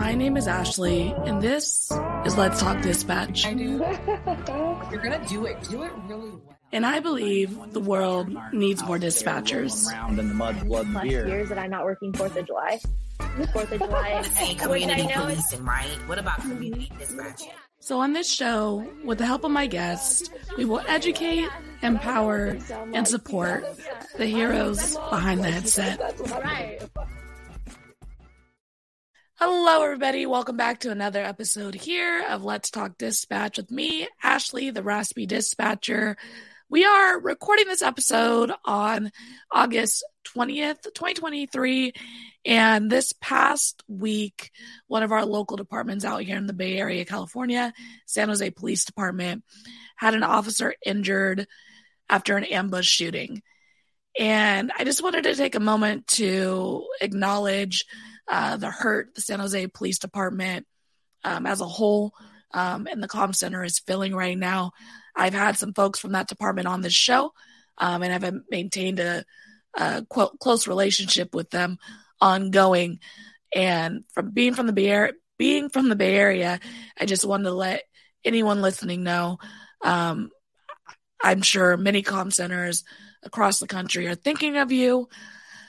My name is Ashley, and this is Let's Talk Dispatch. I do. You're gonna do it. Do it really well. And I believe the world needs more dispatchers. Around in the mud, blood, and plus beer. years that I'm not working Fourth of July. Fourth of July. Hey, community I know is- policing, right? What about community dispatching? So, on this show, with the help of my guests, we will educate, empower, and support the heroes behind the headset. Right. Hello, everybody. Welcome back to another episode here of Let's Talk Dispatch with me, Ashley, the Raspy Dispatcher. We are recording this episode on August 20th, 2023. And this past week, one of our local departments out here in the Bay Area, California, San Jose Police Department, had an officer injured after an ambush shooting. And I just wanted to take a moment to acknowledge uh, the hurt the San Jose Police Department um, as a whole um, and the comm center is feeling right now. I've had some folks from that department on this show, um, and I've maintained a, a close relationship with them ongoing. And from being from the Bay Area, being from the Bay Area, I just wanted to let anyone listening know. Um, I'm sure many comm centers across the country are thinking of you.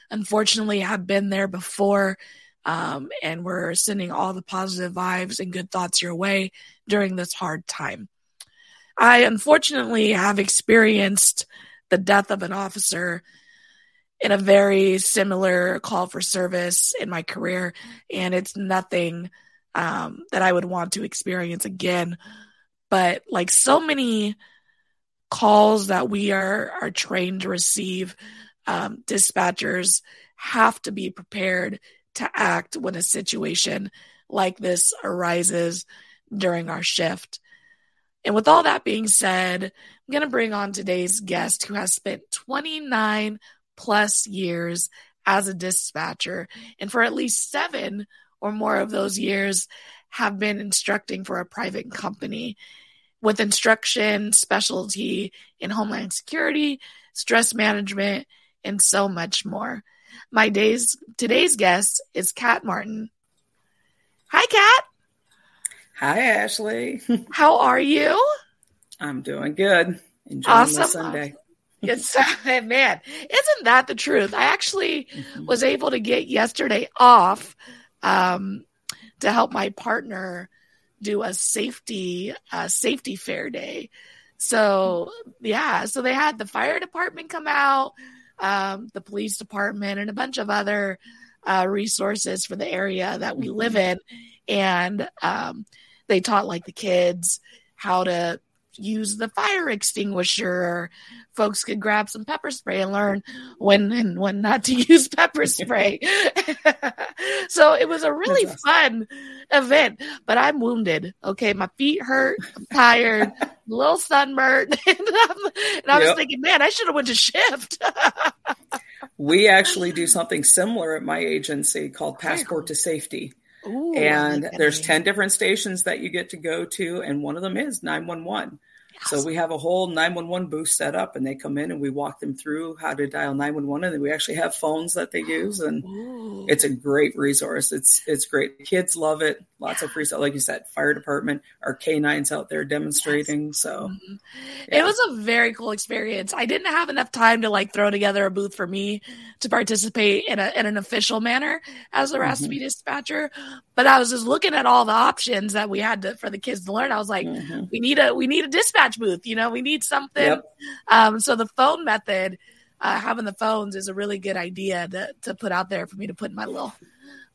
Unfortunately, have been there before, um, and we're sending all the positive vibes and good thoughts your way during this hard time. I unfortunately have experienced the death of an officer in a very similar call for service in my career, and it's nothing um, that I would want to experience again. But like so many calls that we are are trained to receive, um, dispatchers have to be prepared to act when a situation like this arises during our shift. And with all that being said, I'm going to bring on today's guest who has spent 29 plus years as a dispatcher. And for at least seven or more of those years, have been instructing for a private company with instruction specialty in homeland security, stress management, and so much more. My days today's guest is Kat Martin. Hi, Kat. Hi, Ashley. How are you? I'm doing good. Enjoying Awesome. Sunday. It's man, isn't that the truth? I actually was able to get yesterday off um, to help my partner do a safety uh, safety fair day. So yeah, so they had the fire department come out, um, the police department, and a bunch of other uh, resources for the area that we live in, and um, they taught like the kids how to use the fire extinguisher. Folks could grab some pepper spray and learn when and when not to use pepper spray. so it was a really That's fun event, but I'm wounded. Okay, my feet hurt. I'm tired. a little sunburned, and, and I was Yep. thinking, man, I should have went to shift. We actually do something similar at my agency called Passport to Safety. Ooh, and there's 10 different stations that you get to go to, and one of them is 911. So we have a whole 911 booth set up, and they come in and we walk them through how to dial 911, and then we actually have phones that they use, and Ooh. it's a great resource. It's it's great. Kids love it. Lots of free stuff, like you said. Fire department, our canines out there demonstrating. So Mhm. Yeah. It was a very cool experience. I didn't have enough time to like throw together a booth for me to participate in a in an official manner as a Raspy dispatcher, but I was just looking at all the options that we had to, for the kids to learn. I was like, mhm. we need a we need a dispatch booth. You know, we need something. Yep. Um, so the phone method, uh, having the phones is a really good idea to to put out there for me to put in my little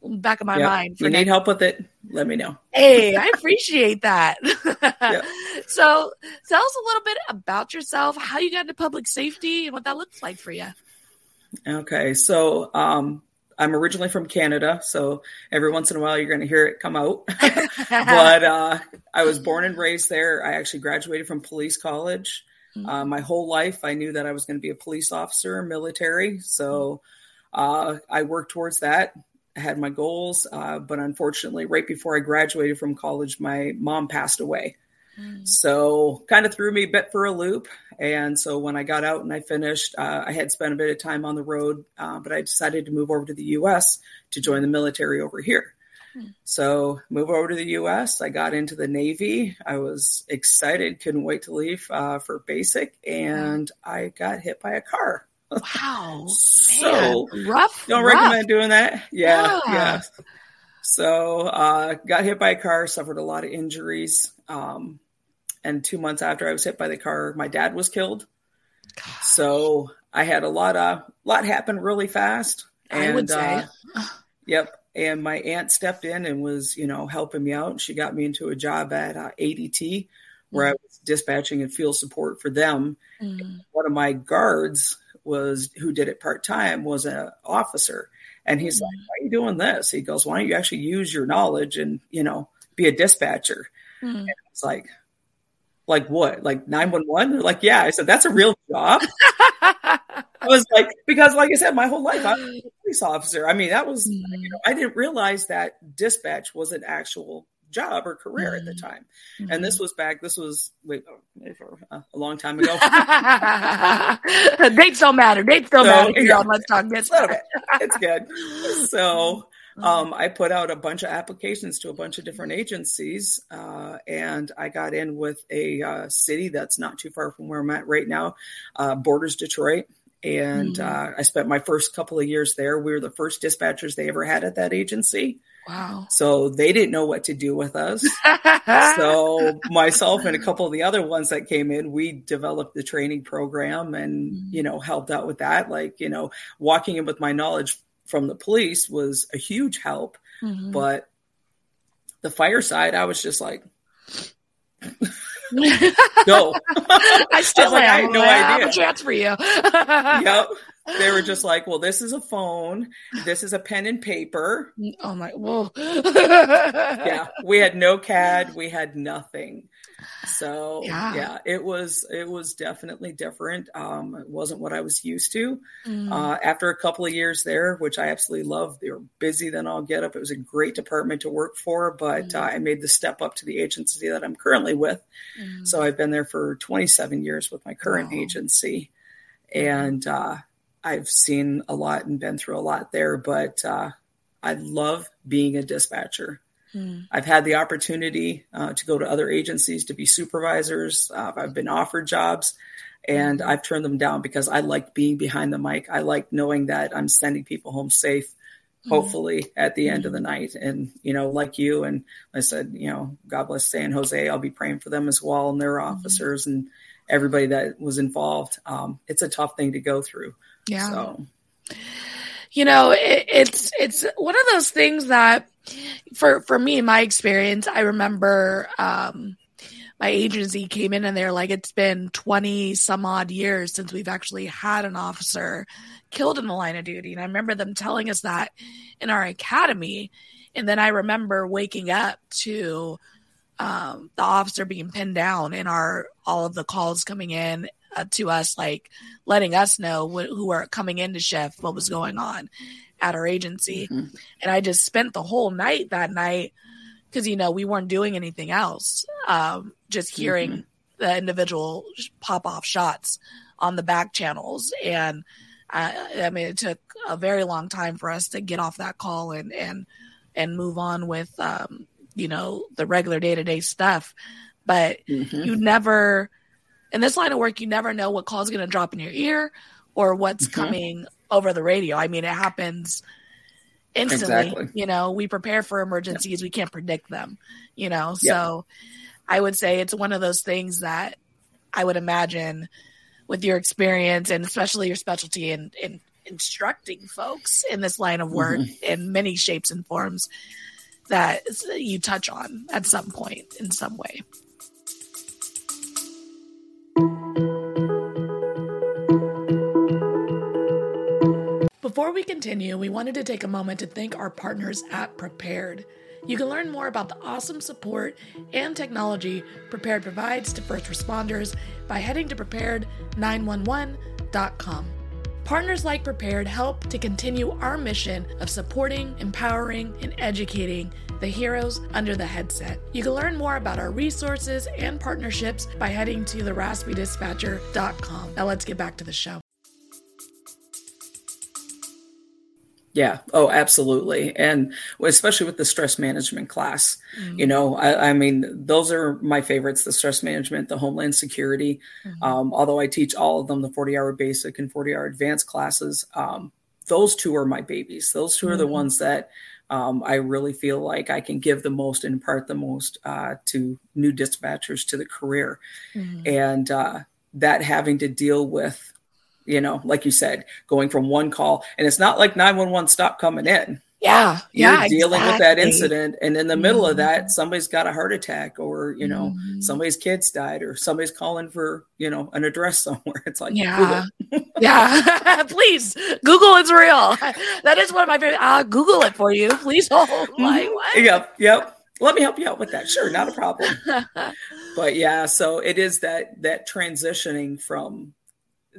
back of my Yep. mind. If you need help with it, let me know. Hey, I appreciate that. So, tell us a little bit about yourself, how you got into public safety, and what that looks like for you. Okay, so um, I'm originally from Canada, so every once in a while you're going to hear it come out. but uh, I was born and raised there. I actually graduated from police college. Uh, my whole life, I knew that I was going to be a police officer, military. So uh, I worked towards that. I had my goals, uh, but unfortunately, right before I graduated from college, my mom passed away. So kind of threw me a bit for a loop. And so when I got out and I finished, uh, I had spent a bit of time on the road, uh, but I decided to move over to the U.S. to join the military over here. So move over to the U.S. I got into the Navy. I was excited, couldn't wait to leave uh, for basic, and I got hit by a car. Wow. so Man, rough. don't rough. recommend doing that. Yeah, Yeah. yeah. So uh, got hit by a car, suffered a lot of injuries. Um, and two months after I was hit by the car, my dad was killed. So I had a lot of lot happen really fast. I would say. uh, yep. And my aunt stepped in and was, you know, helping me out. She got me into a job at uh, ADT where I was dispatching and field support for them. Mm. One of my guards was who did it part time was an officer, and he's like, "Why are you doing this?" He goes, "Why don't you actually use your knowledge and you know be a dispatcher?" Mm. It's like, like what? Like nine one one? They're like, "Yeah." I said, "That's a real job." I was like, because like I said, my whole life I'm a police officer. I mean, that was you know, I didn't realize that dispatch was an actual job or career at the Mhm. time. And this was back. This was wait, oh, uh, a long time ago. Dates don't matter. Dates don't So, matter. yeah. Let's talk this. It's good. So um, I put out a bunch of applications to a bunch of different agencies, uh, and I got in with a uh, city that's not too far from where I'm at right now, uh, borders Detroit. And Mhm. uh, I spent my first couple of years there. We were the first dispatchers they ever had at that agency. Wow. So they didn't know what to do with us. so myself and a couple of the other ones that came in we developed the training program and Mhm. you know helped out with that like you know walking in with my knowledge from the police was a huge help Mhm. but the fireside, i was just like no, I still like, I had no I have idea. a chance for you. yep they were just like well this is a phone this is a pen and paper Oh my. Whoa. yeah we had no cad we had nothing so Yeah. yeah. it was it was definitely different um it wasn't what i was used to Mm. uh after a couple of years there which i absolutely loved they were busy then i'll get up it was a great department to work for but uh, i made the step up to the agency that i'm currently with Mm. so i've been there for 27 years with my current Wow. agency and uh i've seen a lot and been through a lot there but uh i love being a dispatcher Mm. I've had the opportunity uh, to go to other agencies to be supervisors. Uh, I've been offered jobs and I've turned them down because I like being behind the mic. I like knowing that I'm sending people home safe, hopefully at the end of the night. And, you know, like you, and I said, you know, God bless San Jose. I'll be praying for them as well and their officers and everybody that was involved. Um, it's a tough thing to go through. Yeah. So, you know it, it's it's one of those things that for for me my experience i remember um my agency came in and they're like it's been 20 some odd years since we've actually had an officer killed in the line of duty. And i remember them telling us that in our academy. And then i remember waking up to um, the officer being pinned down and our all of the calls coming in uh, to us like letting us know wh- who are coming into shift what was going on at our agency Mhm. and i just spent the whole night that night because you know we weren't doing anything else um, just hearing the individual pop off shots on the back channels and I, I mean it took a very long time for us to get off that call and and and move on with um, you know the regular day-to-day stuff but mhm. you never in this line of work you never know what call is going to drop in your ear or what's Mhm. coming over the radio. I mean it happens instantly Exactly. you know? We prepare for emergencies. We can't predict them you know? Yep. so i would say it's one of those things that i would imagine with your experience and especially your specialty in, in instructing folks in this line of work mm-hmm. in many shapes and forms that you touch on at some point in some way Before we continue, we wanted to take a moment to thank our partners at Prepared. You can learn more about the awesome support and technology Prepared provides to first responders by heading to prepared911.com. Partners like Prepared help to continue our mission of supporting, empowering, and educating the heroes under the headset. You can learn more about our resources and partnerships by heading to theraspydispatcher.com. Now let's get back to the show. Yeah. Oh, absolutely. And especially with the stress management class, mm-hmm. you know, I, I, mean, those are my favorites the stress management, the homeland security. Mm-hmm. Um, although I teach all of them, the 40 hour basic and 40 hour advanced classes, um, those two are my babies. Those 2 mm-hmm. are the mm-hmm. ones that um, I really feel like I can give the most and impart the most uh, to new dispatchers to the career. Mm-hmm. And uh, that having to deal with you know, like you said, going from one call and it's not like 911 stopped coming in. Yeah. You're yeah, dealing exactly. with that incident. And in the middle mm-hmm. of that, somebody's got a heart attack or, you know, mm-hmm. somebody's kids died or somebody's calling for, you know, an address somewhere. It's like, yeah. yeah. Please. Google is real. That is one of my favorite. I'll Google it for you. Please hold. Mm-hmm. Like, what? Yep. Yep. Let me help you out with that. Sure. Not a problem. but yeah, so it is that, that transitioning from,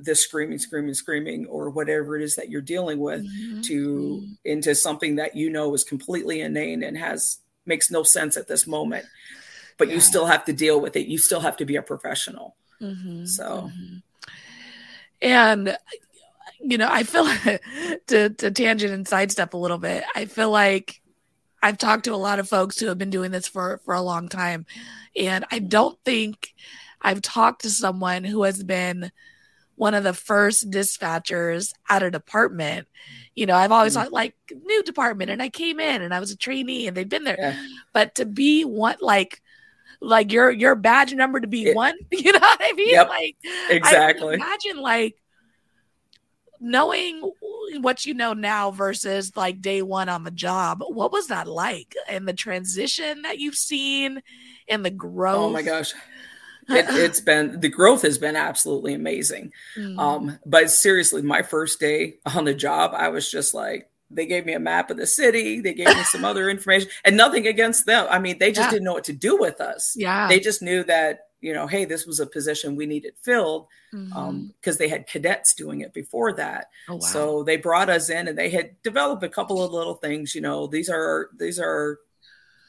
this screaming, screaming, screaming, or whatever it is that you're dealing with, mm-hmm. to into something that you know is completely inane and has makes no sense at this moment, but yeah. you still have to deal with it. You still have to be a professional. Mm-hmm. So, mm-hmm. and you know, I feel to to tangent and sidestep a little bit. I feel like I've talked to a lot of folks who have been doing this for for a long time, and I don't think I've talked to someone who has been one of the first dispatchers at a department. You know, I've always mm. thought like new department, and I came in and I was a trainee, and they've been there. Yeah. But to be one like like your your badge number to be it, one, you know what I mean? Yep, like exactly. imagine like knowing what you know now versus like day one on the job. What was that like? And the transition that you've seen and the growth. Oh my gosh it, has been the growth has been absolutely amazing. Mm. Um, but seriously, my first day on the job, I was just like, they gave me a map of the city, they gave me some other information, and nothing against them. I mean, they just yeah. didn't know what to do with us. Yeah, they just knew that you know, hey, this was a position we needed filled because mm-hmm. um, they had cadets doing it before that. Oh, wow. So they brought us in, and they had developed a couple of little things. You know, these are these are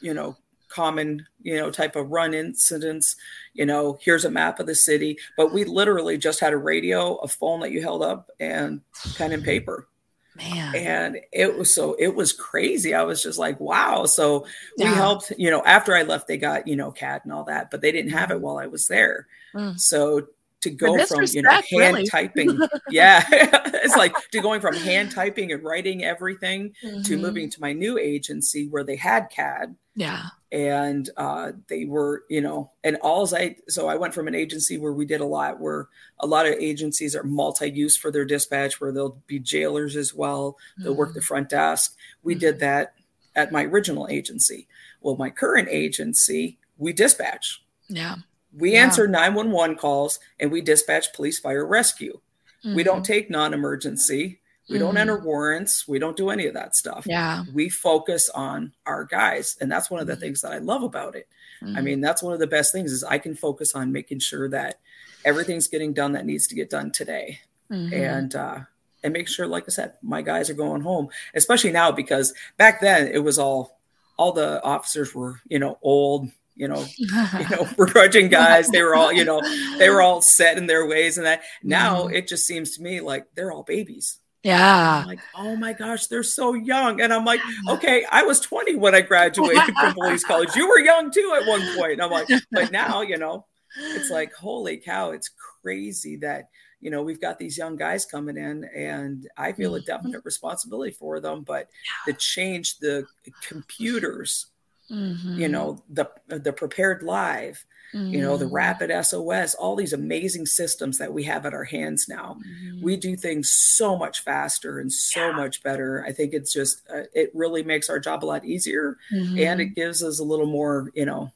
you know common you know type of run incidents you know here's a map of the city. But we literally just had a radio a phone that you held up and pen and paper. Man. And it was so it was crazy. I was just like wow. So yeah. we helped you know after i left they got you know cad and all that but they didn't have it while i was there. Mm. so to go from you know hand really. typing yeah it's like to going from hand typing and writing everything mm-hmm. to moving to my new agency where they had cad yeah and uh, they were you know and all i so i went from an agency where we did a lot where a lot of agencies are multi-use for their dispatch where they'll be jailers as well they'll mm-hmm. work the mm-hmm. front desk we mm-hmm. did that at my original agency well my current agency we dispatch yeah we yeah. answer 911 calls and we dispatch police, fire, rescue. Mm-hmm. We don't mm-hmm. take non emergency. We mm-hmm. don't enter warrants. We don't do any of that stuff. Yeah. We focus on our guys. And that's one of the mm-hmm. things that I love about it. I mm-hmm. mean, that's one of the best things is I can focus on making sure that everything's getting done that needs to get done today. Mm-hmm. And uh and make sure, like I said, my guys are going home, especially now because back then it was all all the officers were, you know, old, you know, you know, begrudging guys. They were all, you know, they were all set in their ways and that. Now mm. it just seems to me like they're all babies. Yeah. I'm like, oh my gosh, they're so young. And I'm like, okay, I was 20 when I graduated from police college. You were young too at one point. And I'm like, but now, you know, it's like, holy cow, it's crazy that, you know, we've got these young guys coming in and I feel a mm-hmm. definite responsibility for them. But the change the computers mm-hmm. you know the the prepared live mm-hmm. you know the mm-hmm. rapid sos all these amazing systems that we have at our hands now mm-hmm. we do things so much faster and so yeah. much better i think it's just uh, it really makes our job a lot easier and mm-hmm. it gives us a little more you know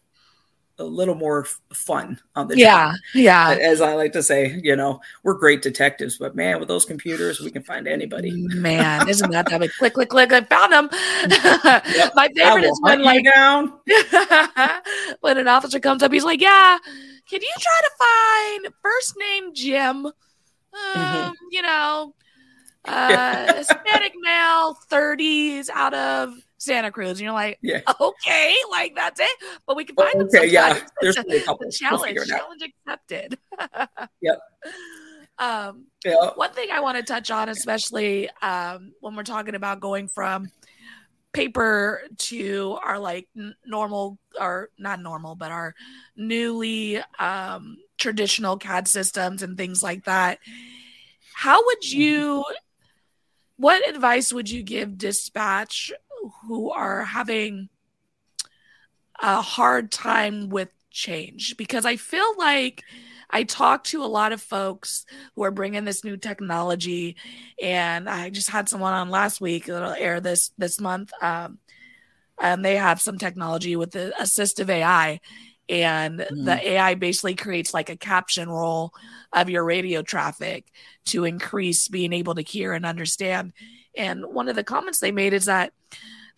a little more fun on the yeah job. yeah as i like to say you know we're great detectives but man with those computers we can find anybody man isn't that that click click click i found them yep. my favorite is when like down when an officer comes up he's like yeah can you try to find first name jim um, mm-hmm. you know uh hispanic male 30s out of Santa Cruz. And you're like, yeah. okay, like that's it. But we can find okay, them. Okay, yeah. There's a couple. challenge, challenge accepted. yep. um, Yeah. one thing I want to touch on, especially um, when we're talking about going from paper to our like n- normal or not normal, but our newly um, traditional CAD systems and things like that. How would you? What advice would you give dispatch who are having a hard time with change? Because I feel like I talk to a lot of folks who are bringing this new technology, and I just had someone on last week. It'll air this this month, um, and they have some technology with the assistive AI, and the AI basically creates like a caption roll of your radio traffic to increase being able to hear and understand. And one of the comments they made is that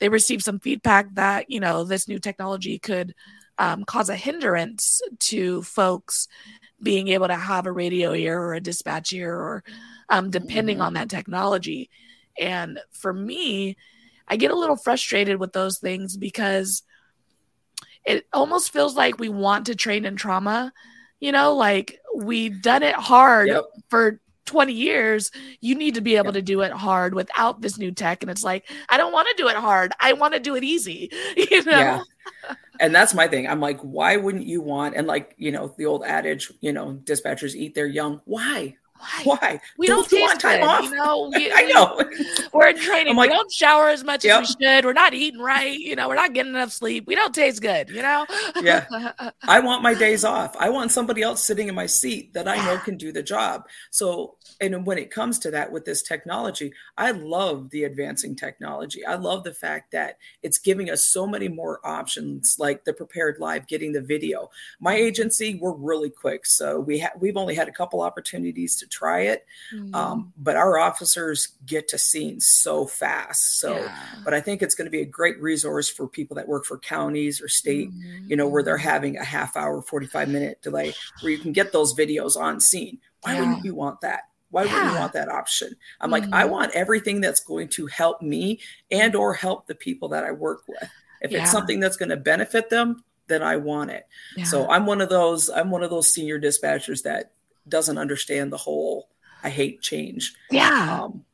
they received some feedback that you know this new technology could um, cause a hindrance to folks being able to have a radio ear or a dispatch ear or um, depending on that technology. And for me i get a little frustrated with those things because it almost feels like we want to train in trauma. You know like we've done it hard Yep. for 20 years you need to be able to do it hard without this new tech and it's like i don't want to do it hard i want to do it easy you know Yeah. And that's my thing. I'm like, why wouldn't you want? And like, you know, the old adage, you know, dispatchers eat their young. Why? Why? Why? we Don't don't, want time good, off? you know we, I know. we're in training like- we don't shower as much Yep. as we should we're not eating right you know we're not getting enough sleep we don't taste good you know Yeah. I want my days off. I want somebody else sitting in my seat that I know can do the job. So, and when it comes to that with this technology, I love the advancing technology. I love the fact that it's giving us so many more options, like the prepared live, getting the video. My agency, we're really quick, so we ha- we've only had a couple opportunities to try it, Mm-hmm. um, but our officers get to scenes so fast. So, Yeah. but I think it's going to be a great resource for people that work for counties or state Mhm. you know, where they're having a half hour, 45 minute delay, where you can get those videos on scene. Why Yeah. wouldn't you want that? Why wouldn't you want that option? I'm like, I Mhm. want everything that's going to help me and or help the people that I work with. If Yeah. it's something that's going to benefit them, then I want it. Yeah. So I'm one of those, I'm one of those senior dispatchers that doesn't understand the whole I hate change. yeah Um,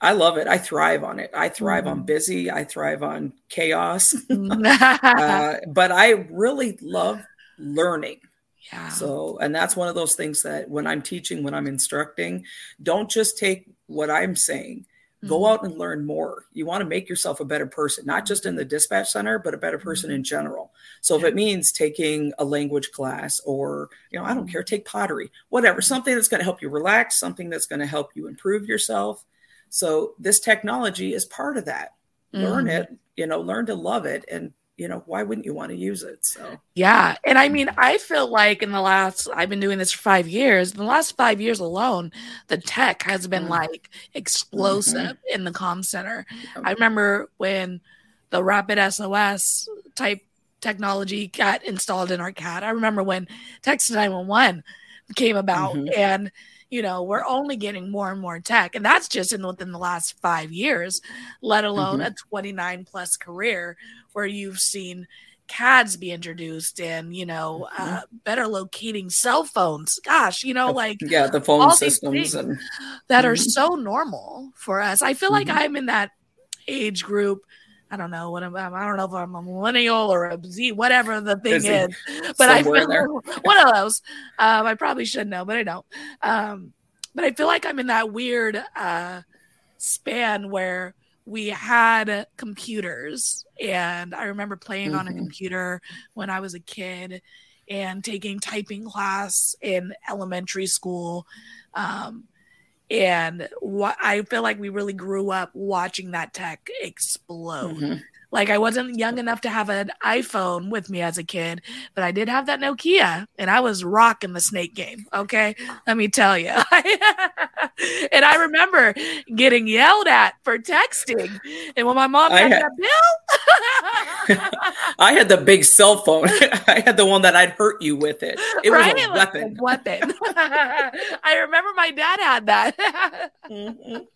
I love it. I thrive on it. I thrive on Mhm. busy. I thrive on chaos. Mm-hmm. uh, but I really love learning. yeah So, and that's one of those things that when I'm teaching, when I'm instructing, don't just take what I'm saying. Go Mhm. out and learn more. You want to make yourself a better person, not just in the dispatch center, but a better person in general. So, if it means taking a language class or, you know, I don't care, take pottery, whatever, something that's going to help you relax, something that's going to help you improve yourself. So, this technology is part of that. Learn Mhm. it, you know, learn to love it. And, you know, why wouldn't you want to use it? So, Yeah. And I mean, I feel like in the last, I've been doing this for five years. In the last five years alone, the tech has been Mhm. like explosive in the comm center. Yeah. I remember when the rapid SOS type technology got installed in our CAD. I remember when Text 911 came about Mhm. and you know we're only getting more and more tech and that's just in within the last five years let alone a 29 plus career where you've seen cads be introduced and you know uh, better locating cell phones gosh you know like yeah, the phone systems and that are Mhm. so normal for us. I feel like Mhm. I'm in that age group. I don't know what I'm. I don't know if I'm a millennial or a Z, whatever the thing Busy. is. But I feel there. one of those. Um, I probably should know, but I don't. Um, but I feel like I'm in that weird uh, span where we had computers, and I remember playing on a Mhm. computer when I was a kid and taking typing class in elementary school. Um, and what I feel like we really grew up watching that tech explode. Mhm. Like I wasn't young enough to have an iPhone with me as a kid, but I did have that Nokia, and I was rocking the snake game. Okay, let me tell you. and I remember getting yelled at for texting, and when my mom I got had- that bill, I had the big cell phone. I had the one that I'd hurt you with it. It was right? a weapon. weapon. I remember my dad had that. Mhm.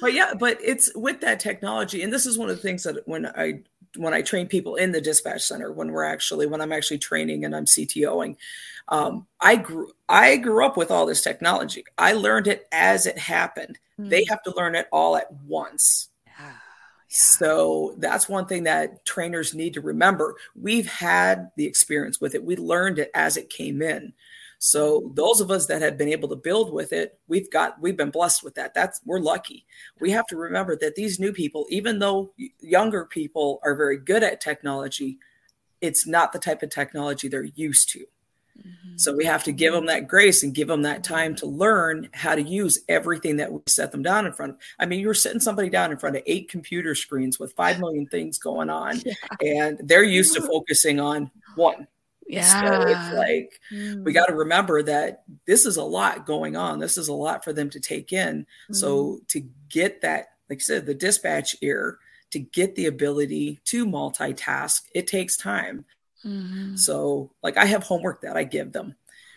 But yeah, but it's with that technology, and this is one of the things that when I when I train people in the dispatch center, when we're actually when I'm actually training and I'm CTOing, um, I grew I grew up with all this technology. I learned it as it happened. Mm-hmm. They have to learn it all at once. Yeah. So that's one thing that trainers need to remember. We've had the experience with it. We learned it as it came in. So those of us that have been able to build with it, we've got we've been blessed with that. That's we're lucky. We have to remember that these new people, even though younger people are very good at technology, it's not the type of technology they're used to. Mm-hmm. So we have to give them that grace and give them that time to learn how to use everything that we set them down in front of. I mean, you're sitting somebody down in front of eight computer screens with 5 million things going on yeah. and they're used to focusing on one. Yeah. So it's like mm. we got to remember that this is a lot going on. This is a lot for them to take in. Mm. So to get that, like I said, the dispatch ear, to get the ability to multitask, it takes time. Mm-hmm. So, like, I have homework that I give them.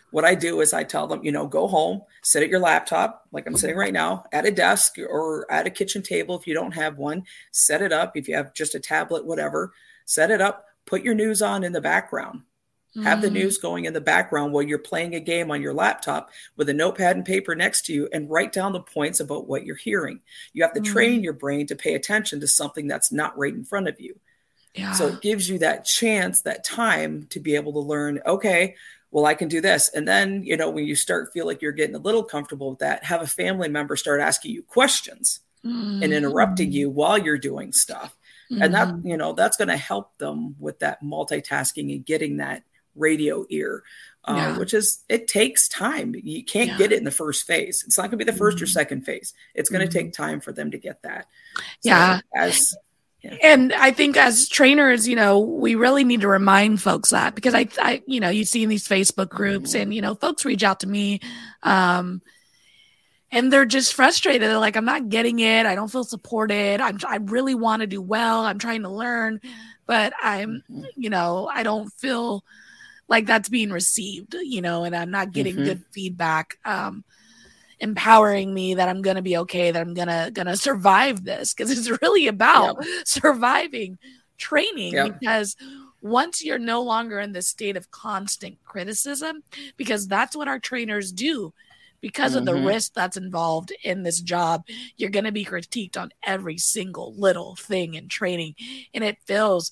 What I do is I tell them, you know, go home, sit at your laptop, like I'm sitting right now, at a desk or at a kitchen table if you don't have one, set it up. If you have just a tablet, whatever, set it up, put your news on in the background Mm. Have the mm. news going in the background while you're playing a game on your laptop with a notepad and paper next to you and write down the points about what you're hearing. You have to mm. train your brain to pay attention to something that's not right in front of you. Yeah. So it gives you that chance, that time to be able to learn, okay, well, I can do this. And then, you know, when you start feel like you're getting a little comfortable with that, have a family member start asking you questions mm. and interrupting you while you're doing stuff. Mm. And that, mm-hmm. you know, that's going to help them with that multitasking and getting that radio ear, uh, yeah. which is it takes time. You can't yeah. get it in the first phase. It's not going to be the 1st mm-hmm. or second phase. It's going to mm-hmm. take time for them to get that. So yeah. As yeah. And I think as trainers, you know, we really need to remind folks that because I, I you know, you see in these Facebook groups and, you know, folks reach out to me, um, and they're just frustrated. They're like, I'm not getting it. I don't feel supported. I'm, I really want to do well. I'm trying to learn, but I'm, mm-hmm. you know, I don't feel like that's being received, you know, and I'm not getting mm-hmm. good feedback. Um, empowering me that I'm gonna be okay, that I'm gonna gonna survive this because it's really about yep. surviving training yep. because once you're no longer in this state of constant criticism, because that's what our trainers do. Because mm-hmm. of the mm-hmm. risk that's involved in this job, you're going to be critiqued on every single little thing in training. And it feels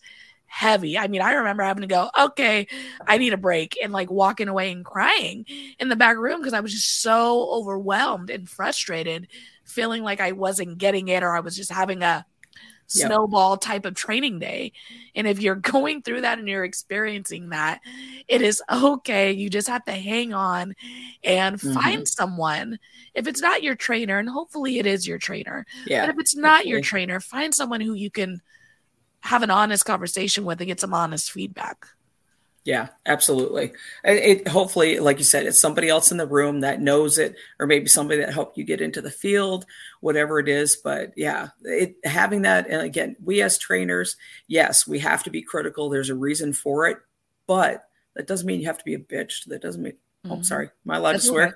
heavy. I mean, I remember having to go, okay, I need a break and like walking away and crying in the back room because I was just so overwhelmed and frustrated, feeling like I wasn't getting it or I was just having a yep. snowball type of training day. And if you're going through that and you're experiencing that, it is okay. You just have to hang on and mm-hmm. find someone. If it's not your trainer, and hopefully it is your trainer, yeah, but if it's not your trainer, find someone who you can have an honest conversation with and get some honest feedback. Yeah, absolutely. It, it, hopefully, like you said, it's somebody else in the room that knows it, or maybe somebody that helped you get into the field, whatever it is. But yeah, it, having that, and again, we as trainers, yes, we have to be critical. There's a reason for it, but that doesn't mean you have to be a bitch. That doesn't mean Oh, mm-hmm. sorry. Am I allowed That's to swear?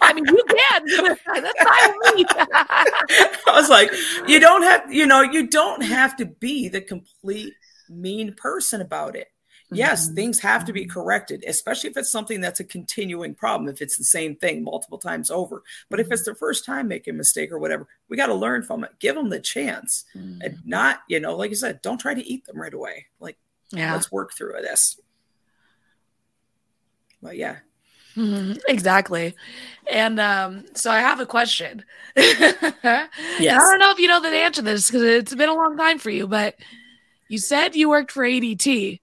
I mean, you can. That's I was like, you don't have, you know, you don't have to be the complete mean person about it. Yes, mm-hmm. things have to be mm-hmm. corrected, especially if it's something that's a continuing problem, if it's the same thing multiple times over. But if mm-hmm. it's the first time making a mistake or whatever, we got to learn from it. Give them the chance mm-hmm. and not, you know, like you said, don't try to eat them right away. Like, yeah. let's work through this. But yeah, Mm-hmm, exactly. And um, so I have a question. yes. I don't know if you know the answer to this because it's been a long time for you, but you said you worked for ADT,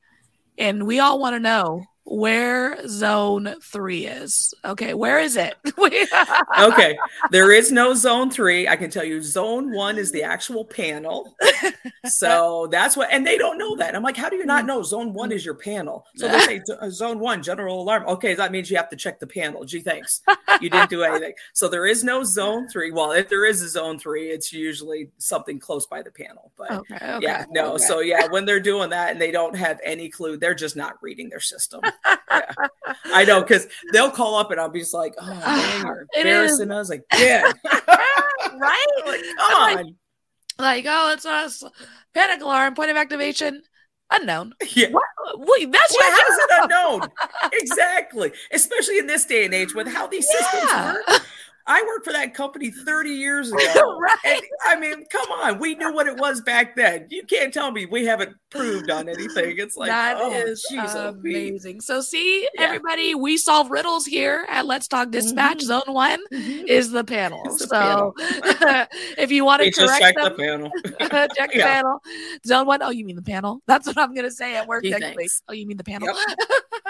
and we all want to know where zone three is. Okay, where is it? okay, there is no zone three. I can tell you, zone one is the actual panel. So that's what, and they don't know that. I'm like, how do you not know zone one is your panel? So they say uh, zone one, general alarm. Okay, that means you have to check the panel. Gee, thanks. You didn't do anything. So there is no zone three. Well, if there is a zone three, it's usually something close by the panel. But okay, okay, yeah, no. Okay. So yeah, when they're doing that and they don't have any clue, they're just not reading their system yeah. I know because they'll call up and I'll be just like, oh, dang, you're embarrassing us. Like, yeah. right? Like, come on. Like, Like, oh, it's us. Panic alarm, point of activation, unknown. Yeah. What? Wait, that's Well, your it unknown? exactly. Especially in this day and age with how these systems work. I worked for that company 30 years ago. right. And, I mean, come on. We knew what it was back then. You can't tell me we haven't proved on anything. It's like, That oh, is jeez, oh, amazing. So, see, Yeah. everybody, we solve riddles here at Let's Talk Dispatch. Mhm. Zone one Mhm. is the panel. It's the so, if you want to correct checked them, the panel. check the Yeah. panel. Zone one. Oh, you mean the panel? That's what I'm going to say at work Gee, next week. thanks. Oh, you mean the panel?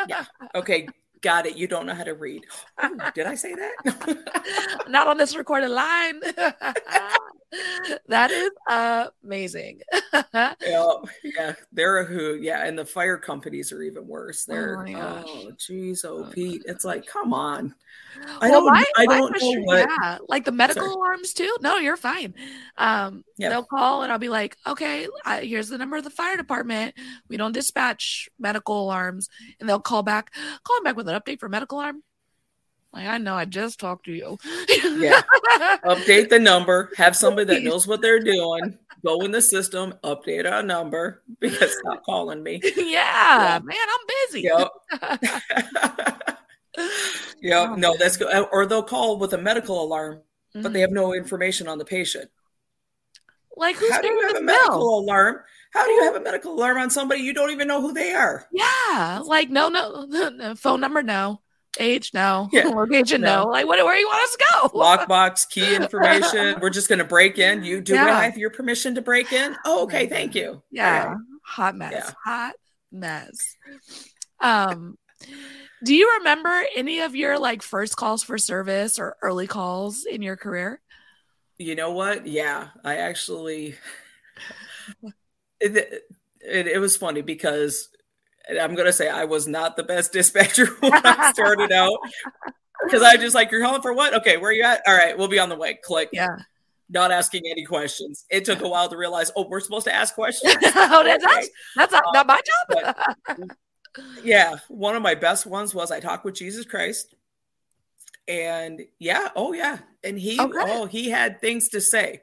Yeah. Okay, got it. You don't know how to read. Oh, did I say that? Not on this recorded line. that is amazing. yeah, yeah, they're a who. Yeah, and the fire companies are even worse. They're my gosh. oh, oh, Pete. It's like, come on. I Well, don't. my- I don't know question- what. Yeah, like the medical Sorry. alarms too. No, you're fine. Um, Yeah. they'll call and I'll be like, okay, I, here's the number of the fire department. We don't dispatch medical alarms, and they'll call back, call back with an update for medical alarm. Like I know, I just talked to you. Yeah. Update the number. Have somebody that knows what they're doing. Go in the system. Update our number because stop calling me. yeah, man, I'm busy. Yep. yep. Oh, no, that's good. Uh, or they'll call with a medical alarm, but they mm-hmm. have no information on the patient. like who's How do you have a medical alarm? How do you have a medical alarm on somebody you don't even know who they are? Yeah, like no, no, no, phone number, no. Age, no. Yeah, Location, no. no. Like, what, where you want us to go? Lockbox, key information. We're just going to break in. You do Yeah. I have your permission to break in? Oh, okay. Thank you. Yeah. Hot mess. Yeah. Hot mess. Um do you remember any of your like first calls for service or early calls in your career? You know what? Yeah, I actually. It, it, it was funny because I'm going to say I was not the best dispatcher when I started out because I just like, you're calling for what? Okay, where are you at? All right, we'll be on the way. Click. Yeah. Not asking any questions. It took a while to realize, oh, we're supposed to ask questions. oh, that's Okay. that's not, not my job. Um, yeah one of my best ones was i talked with jesus christ and yeah oh yeah and he Okay. oh he had things to say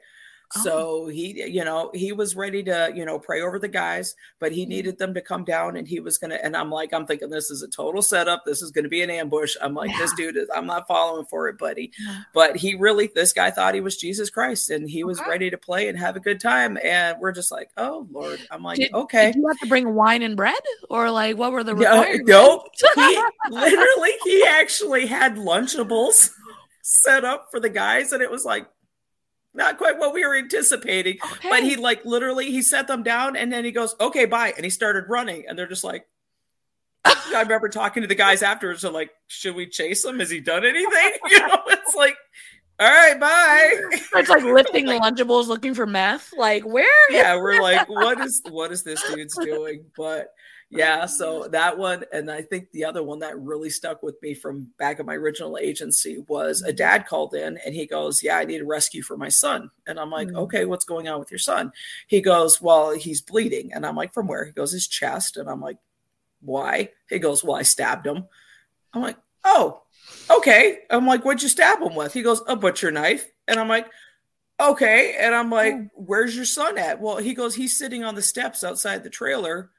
Oh. so he you know he was ready to you know pray over the guys but he mm-hmm. needed them to come down and he was gonna and i'm like i'm thinking this is a total setup. This is gonna be an ambush. I'm like this dude is i'm not following for it buddy. But he really this guy thought he was jesus christ and he was Okay. ready to play and have a good time. And we're just like oh lord. I'm like Did- okay. Did you have to bring wine and bread? Or like what were the no, requirements? nope. He literally he actually had Lunchables set up for the guys, and it was like not quite what we were anticipating. Okay. But he like literally he set them down, and then he goes, "Okay, bye," and he started running, and they're just like. I remember talking to the guys afterwards. They're like, "Should we chase him? Has he done anything?" You know, it's like, "All right, bye." it's like lifting the Lunchables looking for meth. Like where? yeah, we're like, what is what is this dude's doing? But yeah, so that one, and I think the other one that really stuck with me from back at my original agency was a dad called in and he goes, Yeah, I need a rescue for my son. And I'm like, Mm. Okay, what's going on with your son? He goes, Well, he's bleeding. And I'm like, From where? He goes, His chest. And I'm like, Why? He goes, Well, I stabbed him. I'm like, Oh, okay. I'm like, What'd you stab him with? He goes, A butcher knife. And I'm like, Okay. And I'm like, Oh. Where's your son at? Well, he goes, He's sitting on the steps outside the trailer.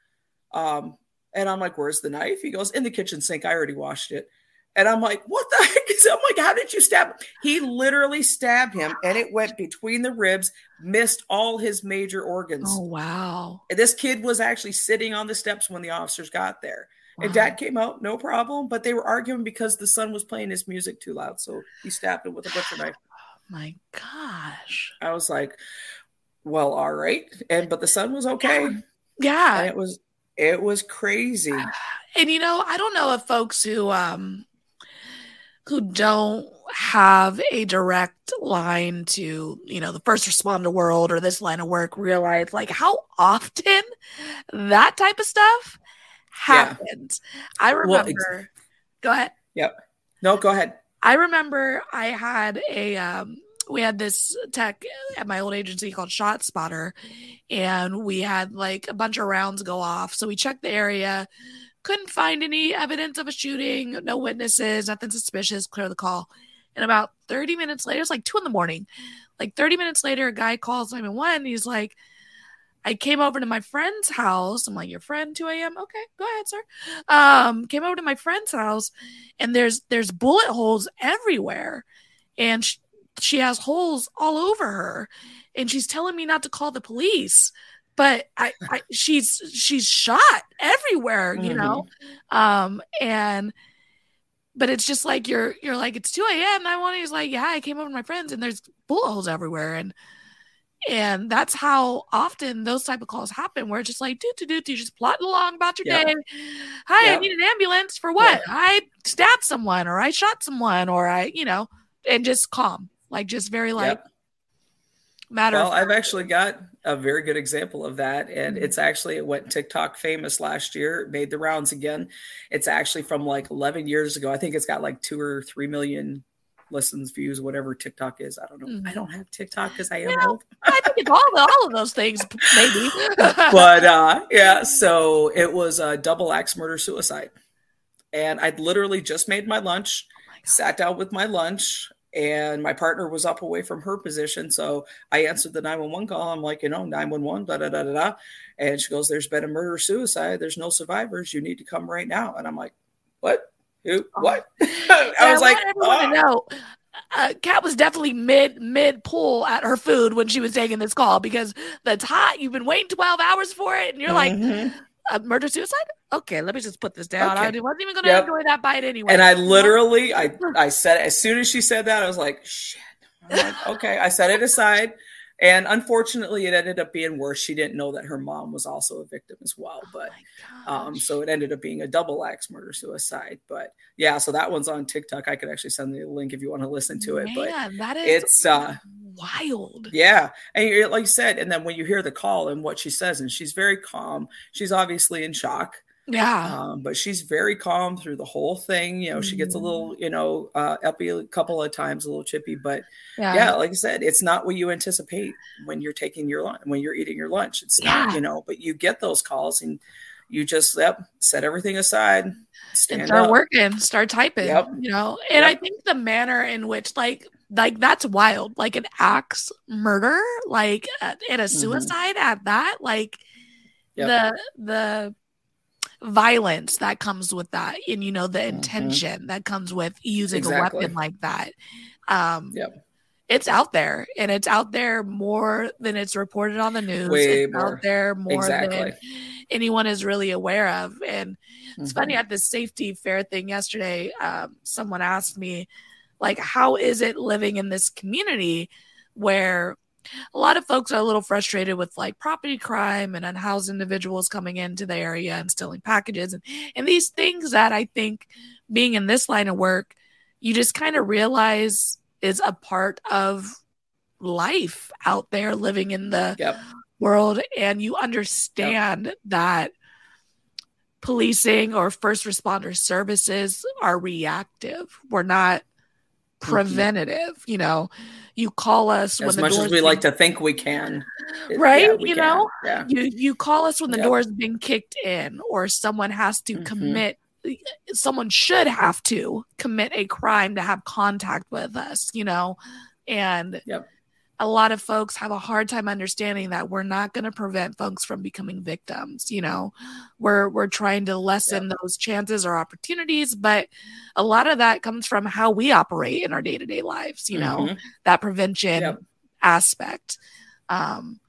Um, and I'm like, Where's the knife? He goes, In the kitchen sink. I already washed it. And I'm like, What the heck is I'm like, How did you stab him? He literally stabbed him and it went between the ribs, missed all his major organs. Oh wow. And this kid was actually sitting on the steps when the officers got there. And dad came out, no problem. But they were arguing because the son was playing his music too loud. So he stabbed him with a butcher knife. Oh, my gosh. I was like, well, all right. And but the son was okay. And Yeah. it was it was crazy. And you know, I don't know if folks who um who don't have a direct line to, you know, the first responder world or this line of work realize like how often that type of stuff Yeah. happens. I Well, ex- remember Go ahead. Yep. No, go ahead. I remember I had a um we had this tech at my old agency called Shot Spotter and we had like a bunch of rounds go off. So we checked the area, couldn't find any evidence of a shooting, no witnesses, nothing suspicious, clear the call. And about 30 minutes later, it's like two in the morning. Like 30 minutes later, a guy calls 911. He's like, I came over to my friend's house. I'm like, your friend, 2 a.m. Okay, go ahead, sir. Um, came over to my friend's house, and there's there's bullet holes everywhere, and she has holes all over her, and she's telling me not to call the police, but I, I she's she's shot everywhere, you Mhm. know, um, and but it's just like you're you're like it's 2 a.m. I want to, he's like, yeah, I came over to my friends, and there's bullet holes everywhere, and and that's how often those type of calls happen where it's just like do do do you just plotting along about your Yep. day hi i need an ambulance for what i stabbed someone or i shot someone or i you know and just calm like just very like Yep. matter Well, I've actually got a very good example of that. And Mhm. it's actually, it went TikTok famous last year, made the rounds again. It's actually from like 11 years ago. I think it's got like two or three million listens, views, whatever TikTok is. I don't know. Mhm. I don't have TikTok because I am Yeah. old. i think it's all, all of those things maybe but uh yeah so it was a double axe murder suicide and i'd literally just made my lunch Oh my sat down with my lunch and my partner was up away from her position so i answered the 911 call. I'm like you know 911 da da da da da and she goes there's been a murder suicide. There's no survivors. You need to come right now. And i'm like what? Who? What? I Yeah, was like I to "Oh." know uh, Kat was definitely mid mid pull at her food when she was taking this call because that's hot. You've been waiting twelve hours for it, and you're like, Uh, murder suicide. Okay, let me just put this down. I wasn't even going to Yep. enjoy that bite anyway. And I literally, I, I said, as soon as she said that, I was like, shit. Like, okay. I set it aside. And unfortunately, it ended up being worse. She didn't know that her mom was also a victim as well. But Oh um, so it ended up being a double axe murder suicide. But yeah, so that one's on TikTok. I could actually send the link if you want to listen to it. But Man, that is it's, uh, wild. yeah. And like you said, and then when you hear the call and what she says, and she's very calm, she's obviously in shock. Yeah. Um, but she's very calm through the whole thing. You know, she gets a Mm-hmm. little, you know, uh, uppy a couple of times, a little chippy. But yeah. yeah, like I said, it's not what you anticipate when you're taking your lunch, when you're eating your lunch. It's not, you know, but you get those calls and you just yep, set everything aside, and start up. working, start typing. Yep. You know, and I think the manner in which, like, like that's wild. Like an axe murder, like, uh, and a Mhm. suicide at that, like Yep. the the violence that comes with that, and you know the Mhm. intention that comes with using Exactly. a weapon like that. Um, Yep. it's out there and it's out there more than it's reported on the news. Way it's more. out there more Exactly. than anyone is really aware of. And it's Mhm. funny at the safety fair thing yesterday, um, someone asked me, like, how is it living in this community where a lot of folks are a little frustrated with like property crime and unhoused individuals coming into the area and stealing packages and, and these things that I think being in this line of work, you just kind of realize is a part of life out there living in the Yep. world and you understand that policing or first responder services are reactive we're not preventative you know you call us when As much as we like to think we can. Right? yeah, we You can. know? Yeah. you you call us when the Yep. door's been kicked in or someone has to Mhm. commit someone should have to commit a crime to have contact with us you know and Yep. A lot of folks have a hard time understanding that we're not going to prevent folks from becoming victims you know? We're we're trying to lessen those chances or opportunities but a lot of that comes from how we operate in our day-to-day lives you know? Mhm. that prevention aspect um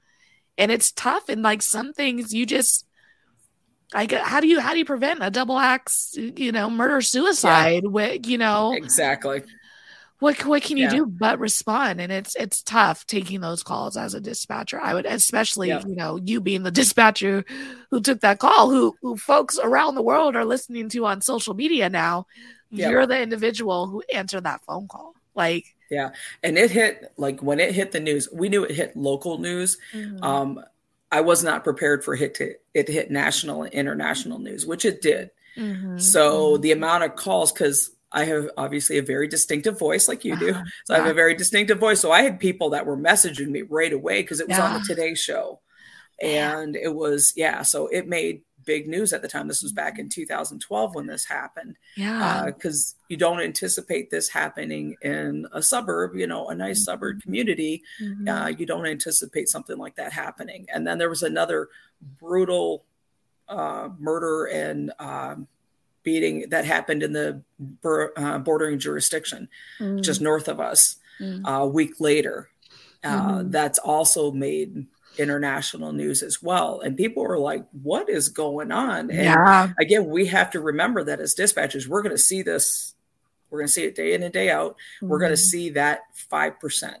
and it's tough and like some things you just like how do you how do you prevent a double axe you know murder suicide with you know? Exactly. What what can you Yeah. do but respond and it's it's tough taking those calls as a dispatcher i would especially Yeah. you know you being the dispatcher who took that call who who folks around the world are listening to on social media now Yeah. you're the individual who answered that phone call like Yeah. And it hit like when it hit the news, we knew it hit local news. mhm. Um, I was not prepared for it to it hit national and international news, which it did. Mhm. So the amount of calls, because I have obviously a very distinctive voice, like you do. Uh-huh. So I have a very distinctive voice. So I had people that were messaging me right away because it was on the Today Show, and it was yeah. So it made big news at the time. This was back in 2012 when this happened. Yeah. Because uh, you don't anticipate this happening in a suburb, you know, a nice mm-hmm. suburb community. Mm-hmm. Uh, you don't anticipate something like that happening. And then there was another brutal uh, murder and um, beating that happened in the uh, bordering jurisdiction mm-hmm. just north of us mm. a week later. Uh, mm-hmm. That's also made international news as well. And people were like, what is going on? And yeah. again, we have to remember that as dispatchers, we're going to see this, we're going to see it day in and day out. Mm-hmm. We're going to see that 5%.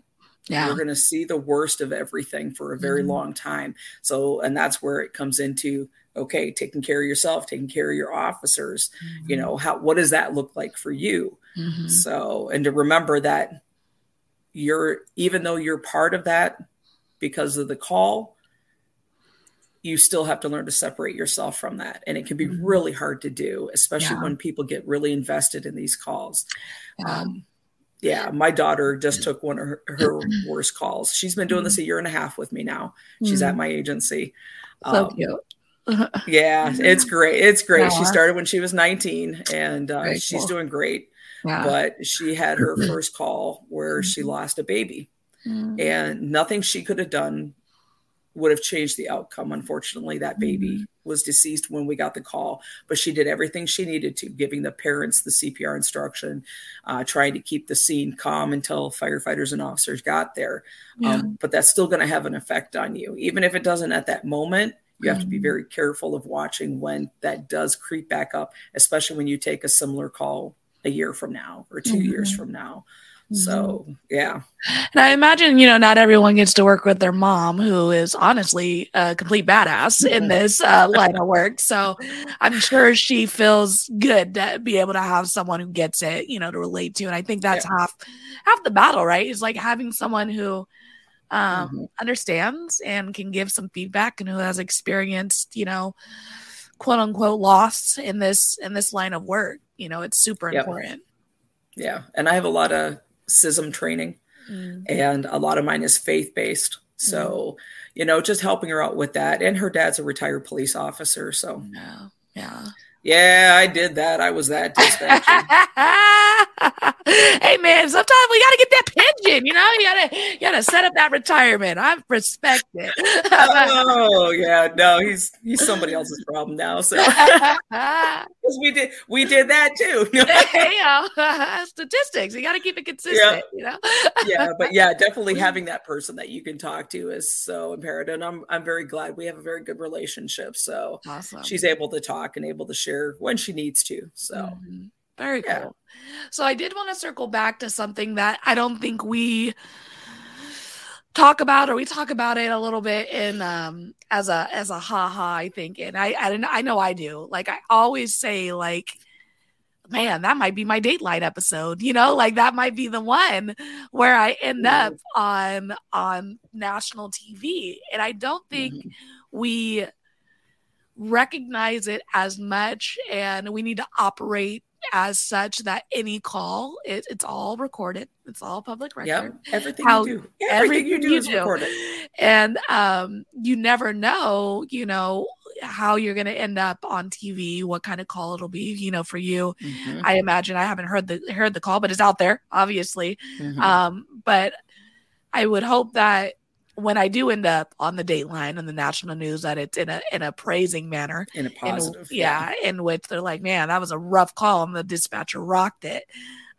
Yeah. We're going to see the worst of everything for a very mm-hmm. long time. So, and that's where it comes into okay, taking care of yourself, taking care of your officers. Mm-hmm. You know, how what does that look like for you? Mm-hmm. So, and to remember that you're even though you're part of that because of the call, you still have to learn to separate yourself from that. And it can be mm-hmm. really hard to do, especially yeah. when people get really invested in these calls. Yeah. Um, yeah, my daughter just took one of her, her, worst calls. She's been doing this mm-hmm. a year and a half with me now. She's mm-hmm. at my agency. So um, cute. yeah, it's great. It's great. Yeah. She started when she was 19 and uh, she's cool. doing great. Yeah. But she had her first call where she mm-hmm. lost a baby. Mm. And nothing she could have done would have changed the outcome. Unfortunately, that baby mm-hmm. was deceased when we got the call, but she did everything she needed to, giving the parents the CPR instruction, uh, trying to keep the scene calm until firefighters and officers got there. Yeah. Um, but that's still going to have an effect on you, even if it doesn't at that moment. You have to be mm-hmm. very careful of watching when that does creep back up, especially when you take a similar call a year from now or 2 mm-hmm. years from now. So, mm-hmm. yeah. And I imagine, you know, not everyone gets to work with their mom, who is honestly a complete badass in this uh, line of work. So I'm sure she feels good to be able to have someone who gets it, you know, to relate to. And I think that's yeah. half half the battle, right? Is like having someone who um, mm-hmm. understands and can give some feedback and who has experienced, you know, quote unquote loss in this in this line of work. You know, it's super yep. important. Yeah. And I have a lot of CISM training mm-hmm. and a lot of mine is faith based. So, mm-hmm. you know, just helping her out with that. And her dad's a retired police officer. So, yeah. Yeah. Yeah, I did that. I was that dispatcher. hey man, sometimes we gotta get that pension, you know. You gotta you gotta set up that retirement. I respect it. oh yeah, no, he's he's somebody else's problem now. So we did we did that too. yeah, statistics. You gotta keep it consistent. Yeah. You know. yeah, but yeah, definitely having that person that you can talk to is so imperative. And I'm I'm very glad we have a very good relationship. So awesome. she's able to talk and able to share when she needs to. So. Mm-hmm. Very yeah. cool. So I did want to circle back to something that I don't think we talk about or we talk about it a little bit in um as a as a ha ha I think and I I, I know I do like I always say like man that might be my dateline episode you know like that might be the one where I end up on on national TV and I don't think mm-hmm. we recognize it as much and we need to operate as such that any call it, it's all recorded it's all public record yep. everything How, you do everything, everything you do you is do. recorded and um you never know you know how you're going to end up on TV, what kind of call it'll be, you know, for you. Mm-hmm. I imagine I haven't heard the heard the call, but it's out there, obviously. Mm-hmm. Um, but I would hope that when I do end up on the Dateline and the national news, that it's in a in a praising manner, in a positive, in, yeah, yeah, in which they're like, man, that was a rough call, and the dispatcher rocked it.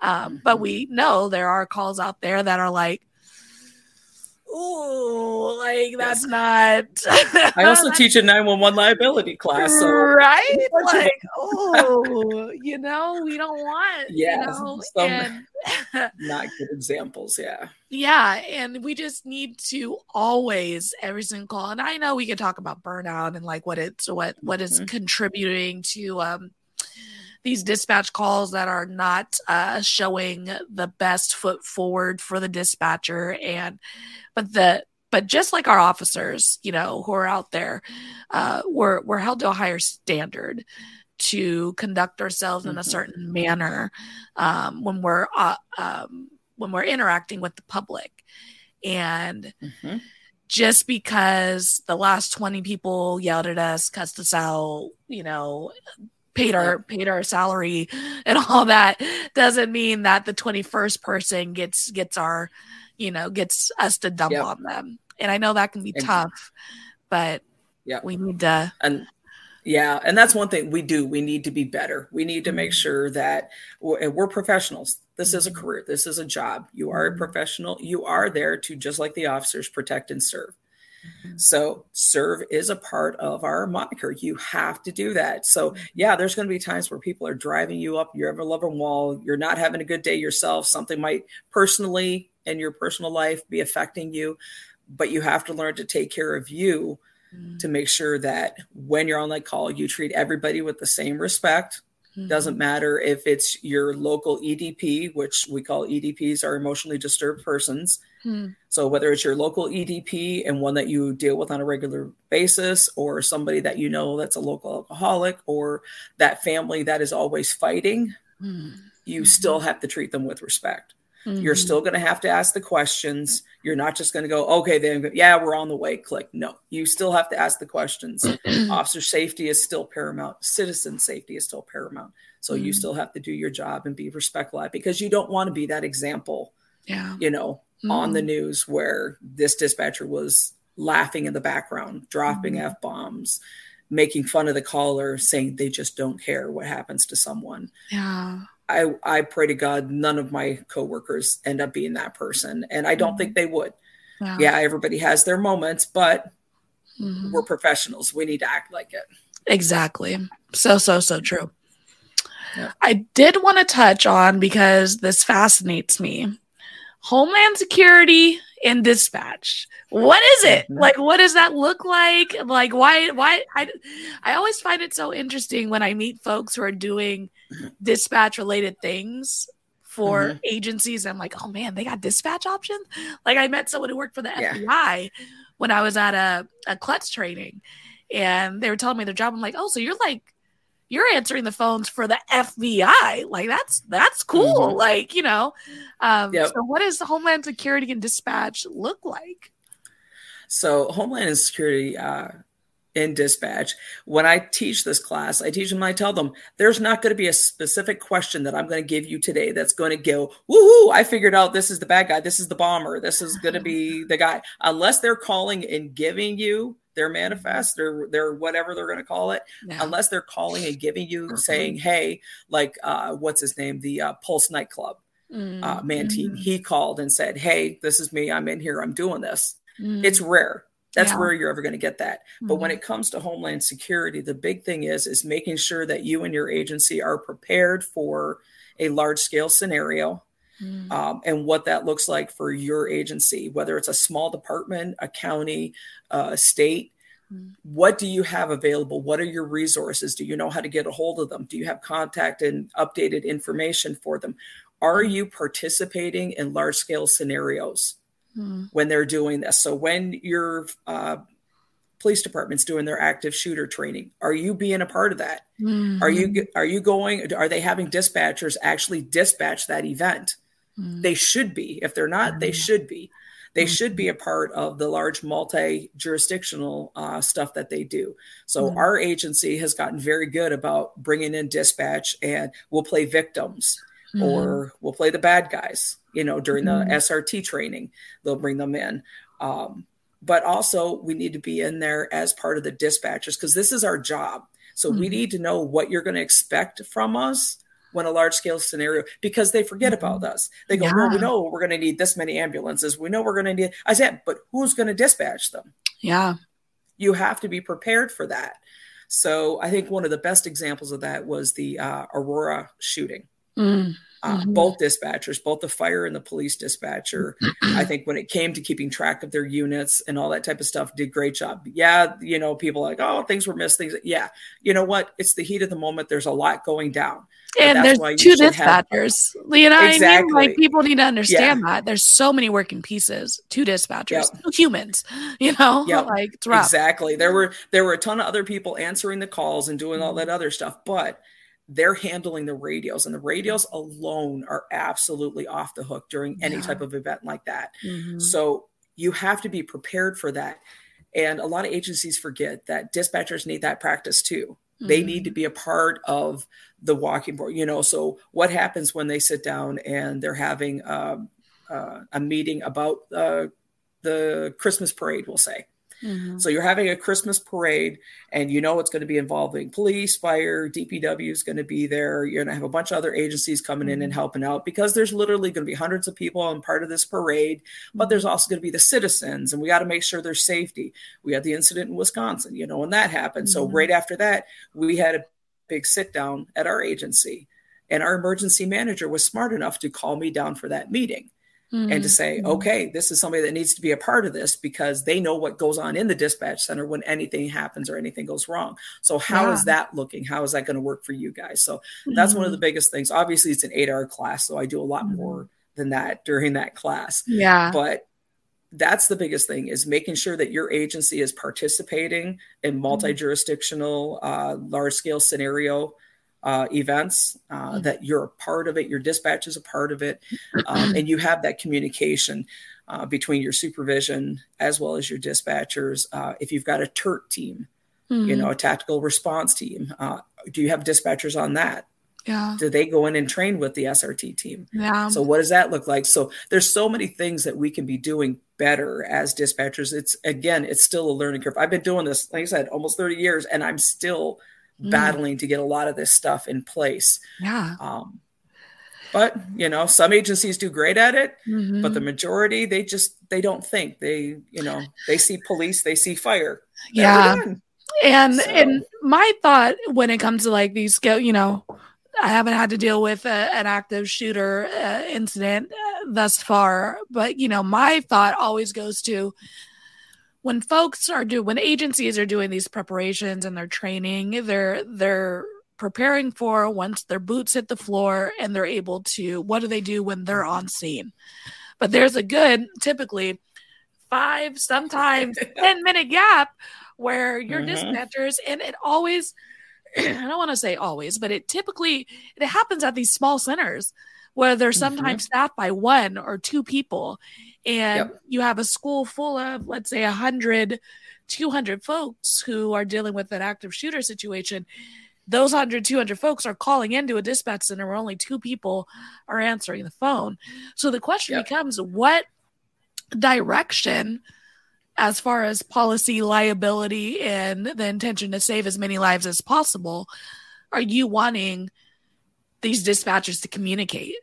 Um, mm-hmm. But we know there are calls out there that are like, Ooh, like that's not. I also teach a 911 liability class. So. Right? Like, oh, you know, we don't want, yeah, you know, some and, not good examples. Yeah. Yeah. And we just need to always, every single call. And I know we can talk about burnout and like what it's, what, what is mm-hmm. contributing to, um, these dispatch calls that are not uh, showing the best foot forward for the dispatcher and but the but just like our officers you know who are out there uh, we're we're held to a higher standard to conduct ourselves in a mm-hmm. certain manner um, when we're uh, um, when we're interacting with the public and mm-hmm. just because the last 20 people yelled at us, cussed us out, you know, paid our paid our salary and all that doesn't mean that the 21st person gets gets our you know gets us to dump Yep. on them. And i know that can be And- tough but Yeah. we need to and yeah and that's one thing we do. We need to be better. We need to make sure that we're, we're professionals. This is a mm-hmm. career. This is a job. You are a mm-hmm. professional. You are there to just like the officers protect and serve so serve is a part of our moniker you have to do that so yeah there's going to be times where people are driving you up your ever loving wall you're not having a good day yourself something might personally in your personal life be affecting you but you have to learn to take care of you to mm-hmm. make sure that when you're on that call, you treat everybody with the same respect. Doesn't mm-hmm. matter if it's your local EDP, which we call EDPs are emotionally disturbed persons. Hmm. So whether it's your local EDP and one that you deal with on a regular basis, or somebody that you know that's a local alcoholic, or that family that is always fighting, Hmm. you still have to treat them with respect. You're Mhm. still going to have to ask the questions. You're not just going to go, okay, then yeah, we're on the way. Click. No, you still have to ask the questions. Officer safety is still paramount. Citizen safety is still paramount. So you Mhm. still have to do your job and be respectful because you don't want to be that example, yeah you know, on the Mhm. news where this dispatcher was laughing in the background, dropping Mhm. f bombs, making fun of the caller, saying they just don't care what happens to someone. yeah I, I pray to God none of my coworkers end up being that person. And I don't think they would. yeah, Yeah, everybody has their moments, but Mhm. we're professionals. We need to act like it. Exactly. So, so, so true. Yeah. I did want to touch on because this fascinates me Homeland Security and dispatch. What is it? Mhm. Like, what does that look like? Like, why, why? I, I always find it so interesting when I meet folks who are doing dispatch related things for Mhm. agencies. I'm like, oh man, they got dispatch options. Like, I met someone who worked for the Yeah. FBI when I was at a, a Klutz training and they were telling me their job. I'm like, oh, so you're like, you're answering the phones for the FBI. Like that's that's cool. Mhm. Like you know, um, Yep. so what does Homeland Security and dispatch look like? So, Homeland Security uh, in dispatch, when I teach this class, I teach them, I tell them, there's not going to be a specific question that I'm going to give you today that's going to go, woohoo, I figured out this is the bad guy, this is the bomber, this is going to be the guy. Unless they're calling and giving you their manifest, their, their whatever they're going to call it, Yeah. unless they're calling and giving you, saying, hey, like, uh, what's his name? The uh, Pulse nightclub Mm, uh, Mateen. mhm, He called and said, hey, this is me. I'm in here. I'm doing this mm, it's rare that's Yeah. where you're ever going to get that but when mhm, it comes to homeland security the big thing is is making sure that you and your agency are prepared for a large scale scenario mm, um, and what that looks like for your agency whether it's a small department a county uh, a state Mm. what do you have available what are your resources do you know how to get a hold of them do you have contact and updated information for them are you participating in large scale scenarios mm, when they're doing this. So when your uh, police department's doing their active shooter training, are you being a part of that? mm, Are you are you going? Are they having dispatchers actually dispatch that event? Mm, They should be. If they're not, they Mhm. should be. They Mhm. should be a part of the large multi jurisdictional uh, stuff that they do. So Mhm. our agency has gotten very good about bringing in dispatch, and we'll play victims mm, or we'll play the bad guys you know during the srt training they'll bring them in um, but also we need to be in there as part of the dispatchers because this is our job so we need to know what you're going to expect from us when a large scale scenario because they forget about us. They go well we know we're going to need this many ambulances. We know we're going to need i said but who's going to dispatch them? Yeah. you have to be prepared for that. So i think one of the best examples of that was the uh, aurora shooting. Mm, uh, Mhm. both dispatchers, both the fire and the police dispatcher. I think when it came to keeping track of their units and all that type of stuff, did great job. Yeah, you know, people like, oh, things were missed. Things, yeah, you know what? It's the heat of the moment. There's a lot going down. And there's two should have- dispatchers. You know what I mean? Exactly. Like people need to understand that there's so many working pieces. Two dispatchers, Yep. two humans. You know, Yep. like. Exactly. There were there were a ton of other people answering the calls and doing all that other stuff, but they're handling the radios, and the radios alone are absolutely off the hook during any Yeah. type of event like that. Mhm. So you have to be prepared for that. And a lot of agencies forget that dispatchers need that practice too. Mm-hmm. They need to be a part of the walking board, you know. So, what happens when they sit down and they're having um, uh, a meeting about uh, the Christmas parade, we'll say? Mm-hmm. So you're having a Christmas parade, and you know it's going to be involving police, fire, DPW is going to be there. You're going to have a bunch of other agencies coming in and mm-hmm. helping out because there's literally going to be hundreds of people on part of this parade, but there's mm-hmm. also going to be the citizens, and we got to make sure there's safety. We had the incident in Wisconsin, you know, when that happened. Mm-hmm. So right after that, we had a big sit down at our agency, and our emergency manager was smart enough to call me down for that meeting mm-hmm. and to say, mm-hmm. okay, this is somebody that needs to be a part of this because they know what goes on in the dispatch center when anything happens or anything goes wrong. So, how yeah. is that looking? How is that going to work for you guys? So, mm-hmm. that's one of the mm-hmm. biggest things. Obviously, it's an eight hour class, so I do a lot mm-hmm. more than that during that class. Yeah. But that's the biggest thing is making sure that your agency is participating in mm-hmm. multi-jurisdictional uh, large scale scenario uh, events, uh, mm-hmm. that you're a part of it, your dispatch is a part of it, um, and you have that communication uh, between your supervision as well as your dispatchers. Uh, if you've got a TERT team, mm-hmm. you know, a tactical response team, uh, do you have dispatchers on that? Yeah. Do they go in and train with the SRT team? Yeah. So what does that look like? So there's so many things that we can be doing better as dispatchers. It's again, it's still a learning curve. I've been doing this, like I said, almost 30 years, and I'm still mm. battling to get a lot of this stuff in place. Yeah. Um, but you know, some agencies do great at it, mm-hmm. but the majority they just they don't think they you know they see police, they see fire. Yeah. And so. and my thought when it comes to like these, you know, I haven't had to deal with a, an active shooter uh, incident uh, thus far, but you know, my thought always goes to when folks are do when agencies are doing these preparations and they're training, they're they're preparing for once their boots hit the floor and they're able to what do they do when they're on scene? But there's a good typically five, sometimes 10 minute gap where your mm-hmm. dispatchers and it always I don't want to say always, but it typically it happens at these small centers where they're mm-hmm. sometimes mm-hmm. staffed by one or two people and yep. you have a school full of let's say 100 200 folks who are dealing with an active shooter situation those 100 200 folks are calling into a dispatch center where only two people are answering the phone so the question yep. becomes what direction as far as policy liability and the intention to save as many lives as possible are you wanting these dispatchers to communicate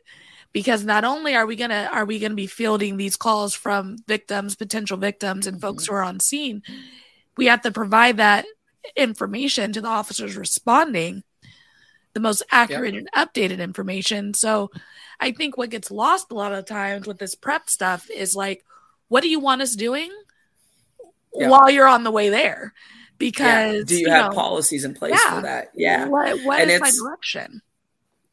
because not only are we gonna are we gonna be fielding these calls from victims, potential victims, and folks mm-hmm. who are on scene, we have to provide that information to the officers responding, the most accurate yep. and updated information. So, I think what gets lost a lot of times with this prep stuff is like, what do you want us doing yep. while you're on the way there? Because yeah. do you, you have know, policies in place yeah. for that? Yeah. What, what is my direction?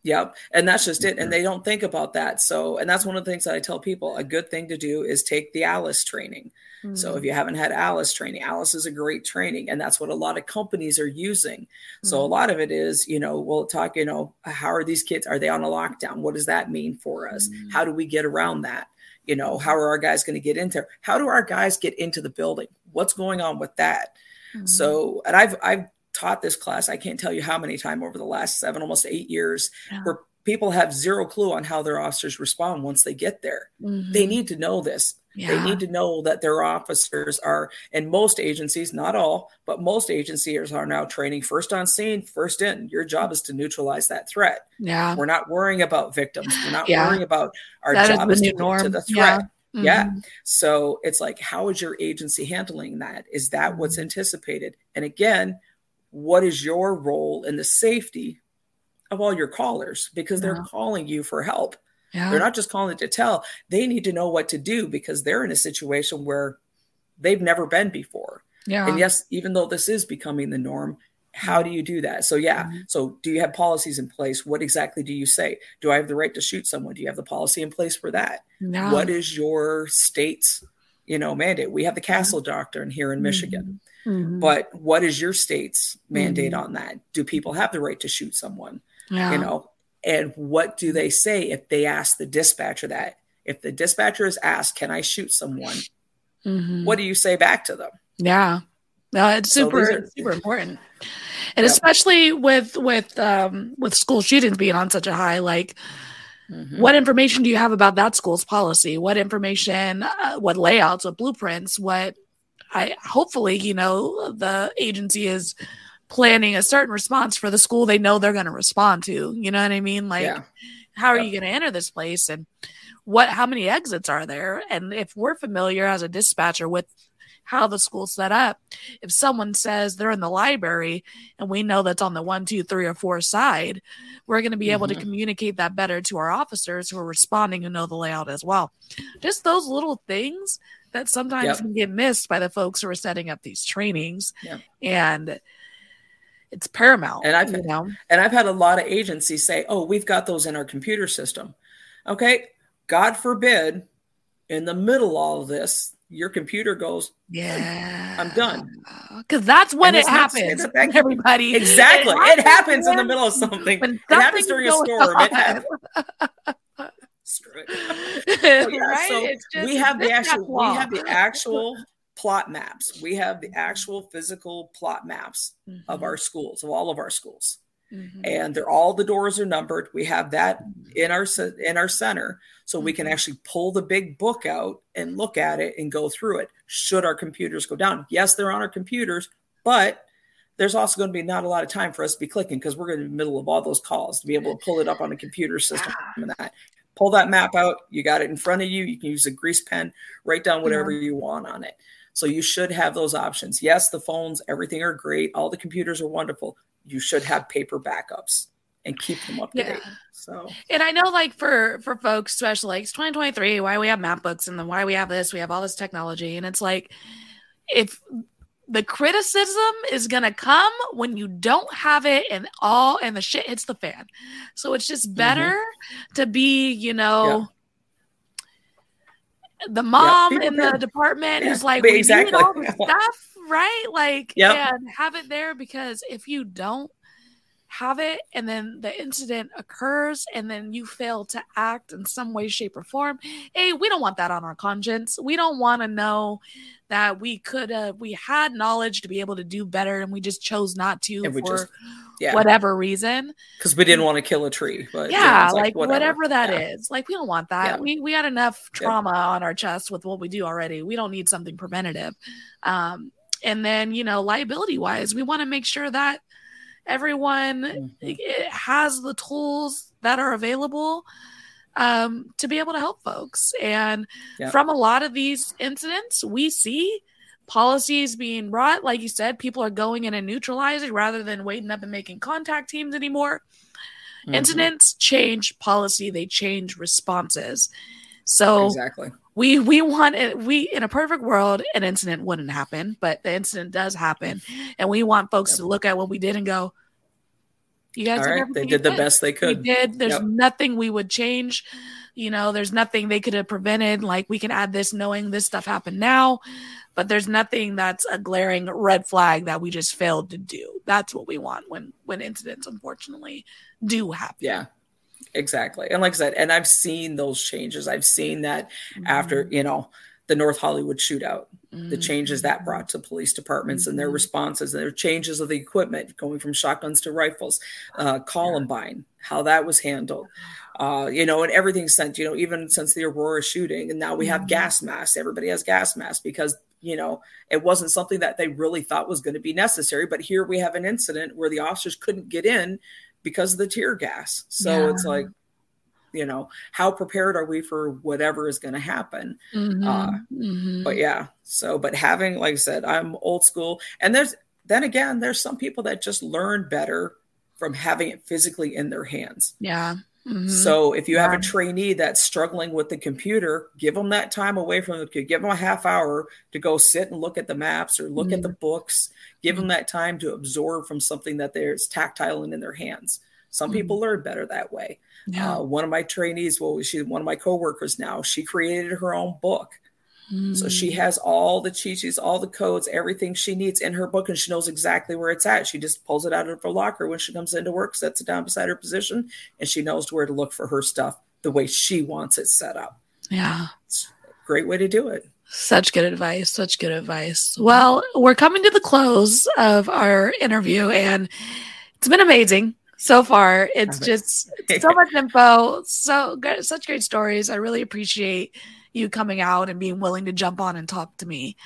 Yep. And that's just it. And they don't think about that. So, and that's one of the things that I tell people a good thing to do is take the ALICE training. Mm-hmm. So, if mm. you haven't had ALICE training, ALICE is a great training. And that's what a lot of companies are using. Mm-hmm. So, a mm. lot of it is, you know, we'll talk, you know, how are these kids? Are they on a lockdown? What does that mean for us? Mm-hmm. How do we get around that? You know, how are our guys going to get into? How do our guys get into the building? What's going on with that? So, and I've I've taught this class, I can't tell you how many times over the last seven, almost eight years, yeah. where people have zero clue on how their officers respond once they get there. Mm-hmm. They need to know this. Yeah. They need to know that their officers are, and most agencies, not all, but most agencies are now training first on scene, first in. Your job is to neutralize that threat. Yeah. We're not worrying about victims. We're not yeah. worrying about our that job is, is to, to the threat. Yeah. Mm-hmm. yeah. So it's like, how is your agency handling that? Is that what's mm-hmm. anticipated? And again, what is your role in the safety of all your callers because yeah. they're calling you for help. Yeah. They're not just calling to tell. They need to know what to do because they're in a situation where they've never been before. Yeah. And yes, even though this is becoming the norm, how do you do that? So yeah. Mm-hmm. So do you have policies in place? What exactly do you say? Do I have the right to shoot someone? Do you have the policy in place for that? No. What is your state's, you know, mandate? We have the Castle Doctrine here in mm-hmm. Michigan. Mm-hmm. But what is your state's mandate mm-hmm. on that? Do people have the right to shoot someone? Yeah. You know, and what do they say if they ask the dispatcher that? If the dispatcher is asked, "Can I shoot someone?" Mhm. what do you say back to them? Yeah. No, it's super these are- super important. And Yeah. especially with with um with school shootings being on such a high like Mhm. what information do you have about that school's policy? What information uh, what layouts, what blueprints, what I hopefully, you know, the agency is planning a certain response for the school they know they're going to respond to. You know what I mean? Like yeah, how are Yep. you going to enter this place and what how many exits are there and if we're familiar as a dispatcher with how the school's set up if someone says they're in the library and we know that's on the one two three or four side we're going to be able to Mhm. communicate that better to our officers who are responding and know the layout as well just those little things that sometimes Yep. can get missed by the folks who are setting up these trainings Yep. and it's paramount And I've- you know and I've had a lot of agencies say, "Oh, we've got those in our computer system." Okay, God forbid, in the middle of all of this, your computer goes Yeah. I'm done. Oh, because that's when it it's not to say happens. everybody. exactly. It happens in the middle of something. when It happens during a storm. It happens. Screw it. So, yeah, right? so just- we have the actual we have the actual plot maps. We have the actual physical plot maps of mm-hmm. our schools, of all of our schools. Mhm. And they're all the doors are numbered. We have that in our in our center so we can Mhm. actually pull the big book out and look at it and go through it should our computers go down. Yes, they're on our computers, but there's also going to be not a lot of time for us to be clicking because we're going to be in the middle of all those calls to be able to pull it up on a computer system and that. Pull that map out. You got it in front of you. You can use a grease pen, write down whatever you want on it. So you should have those options. Yes, the phones, everything are great. All the computers are wonderful. You should have paper backups and keep them up to Yeah. date. So And I know, like for for folks, especially like it's 2023, why we have map books and then why we have this, we have all this technology, and it's like if the criticism is gonna come when you don't have it and all and the shit hits the fan. So it's just mm-hmm. better to be, you know. The mom be in the department Yeah, who's like, we exactly. need all the stuff, right? Like, Yep. and have it there because if you don't, have it and then the incident occurs and then you fail to act in some way shape or form hey we don't want that on our conscience we don't want to know that we could have we had knowledge to be able to do better and we just chose not to for just- yeah, whatever reason because we didn't want to kill a tree. But yeah, it's like, whatever, that is. Yeah. like we don't want that Yeah. we we had enough trauma on our chest with what we do already we don't need something preventative um and then you know liability wise we want to make sure that everyone Mhm. has the tools that are available um, to be able to help folks. And Yeah. from a lot of these incidents, we see policies being brought. Like you said, people are going in and neutralizing rather than waiting up and making contact teams anymore. Mhm. Incidents change policy, they change responses. So Exactly. We we want it we in a perfect world an incident wouldn't happen but the incident does happen and we want folks Yep. to look at what we did and go you guys right. They did the best they could we did there's Yep. nothing we would change you know there's nothing they could have prevented like we can add this knowing this stuff happened now but there's nothing that's a glaring red flag that we just failed to do that's what we want when when incidents unfortunately do happen Yeah. Exactly. And like I said, and I've seen those changes. I've seen that after, Mm-hmm. you know, the North Hollywood shootout, the changes Mm-hmm. that brought to police departments and their Mhm. responses, and their changes of the equipment going from shotguns to rifles, uh, Columbine, how that was handled, uh, you know, and everything since, you know, even since the Aurora shooting. And now we have Mhm. gas masks. Everybody has gas masks because, you know, it wasn't something that they really thought was going to be necessary. But here we have an incident where the officers couldn't get in because of the tear gas. So Yeah. it's like, you know, how prepared are we for whatever is going to happen? Mhm. Uh, Mhm. but yeah so but having like i said i'm old school and there's then again there's some people that just learn better from having it physically in their hands yeah Mhm. so if you have a trainee that's struggling with the computer give them that time away from the give them a half hour to go sit and look at the maps or look at the books. Give them that time to absorb from something that there's tactile and in their hands. Some Mhm. people learn better that way. Yeah. uh, one of my trainees well she's one of my coworkers now she created her own book so she Mm. has all the cheat sheets, all the codes, everything she needs in her book, and she knows exactly where it's at. She just pulls it out of her locker when she comes into work, sets it down beside her position, and she knows where to look for her stuff the way she wants it set up. yeah Great way to do it. Such good advice. Such good advice. Well, we're coming to the close of our interview, and it's been amazing so far. It's just so much info, so good, such great stories. I really appreciate you coming out and being willing to jump on and talk to me.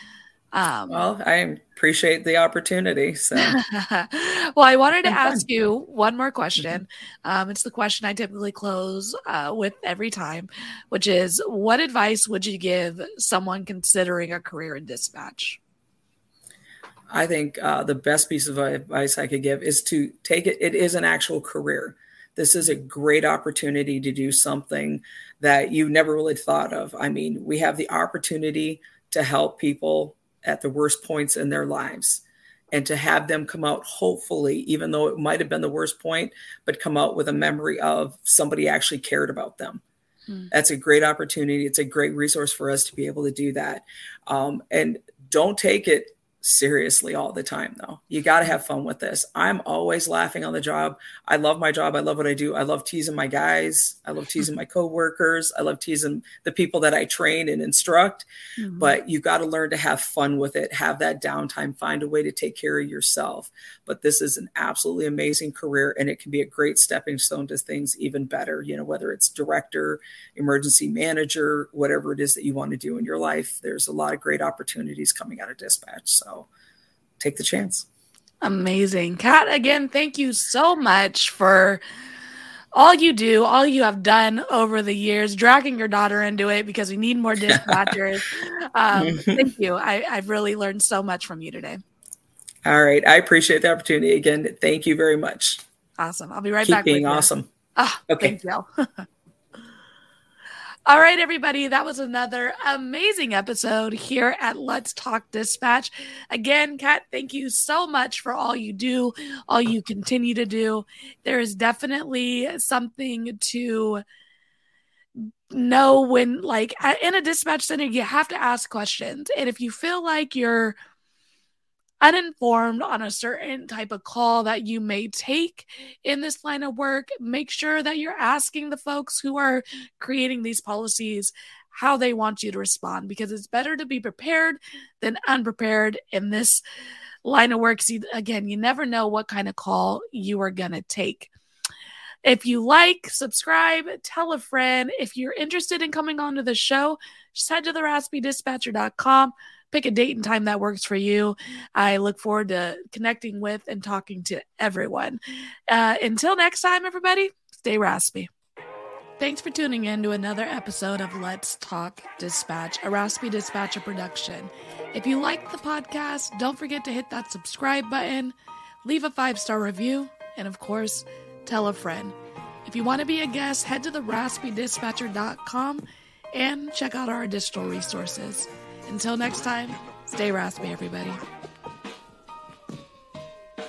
Um, well, I appreciate the opportunity. So, well, I wanted to ask you one more question. Mm-hmm. Um, it's the question I typically close uh, with every time, which is, what advice would you give someone considering a career in dispatch? I think uh, the best piece of advice I could give is to take it. It is an actual career. This is a great opportunity to do something that you never really thought of. I mean, we have the opportunity to help people at the worst points in their lives and to have them come out hopefully even though it might have been the worst point but come out with a memory of somebody actually cared about them hmm. that's a great opportunity it's a great resource for us to be able to do that um, and don't take it seriously all the time though. You got to have fun with this. I'm always laughing on the job. I love my job. I love what i do. I love teasing my guys. I love teasing my coworkers. I love teasing the people that i train and instruct. Mm-hmm. but you got to learn to have fun with it have that downtime find a way to take care of yourself. But this is an absolutely amazing career and it can be a great stepping stone to things even better you know whether it's director emergency manager whatever it is that you want to do in your life. There's a lot of great opportunities coming out of dispatch so take the chance. Amazing. Kat, again, thank you so much for all you do, all you have done over the years, dragging your daughter into it because we need more dispatchers. um, thank you. I, I've really learned so much from you today. All right. I appreciate the opportunity again. Thank you very much. Awesome. I'll be right Keep back. Being awesome. Ah, okay. Thank you. All right, everybody. That was another amazing episode here at Let's Talk Dispatch. Again, Kat, thank you so much for all you do, all you continue to do. There is definitely something to know when, like, in a dispatch center, you have to ask questions. And if you feel like you're uninformed on a certain type of call that you may take in this line of work, make sure that you're asking the folks who are creating these policies how they want you to respond because it's better to be prepared than unprepared in this line of work. See, again, you never know what kind of call you are going to take. If you like, subscribe, tell a friend. If you're interested in coming onto the show, just head to the raspydispatcher.com pick a date and time that works for you. I look forward to connecting with and talking to everyone. Uh, until next time, everybody, stay raspy. Thanks for tuning in to another episode of Let's Talk Dispatch, a Raspy Dispatcher production. If you like the podcast, don't forget to hit that subscribe button, leave a five star review, and of course, tell a friend. If you want to be a guest, head to the raspydispatcher.com and check out our additional resources. Until next time, stay raspy, everybody.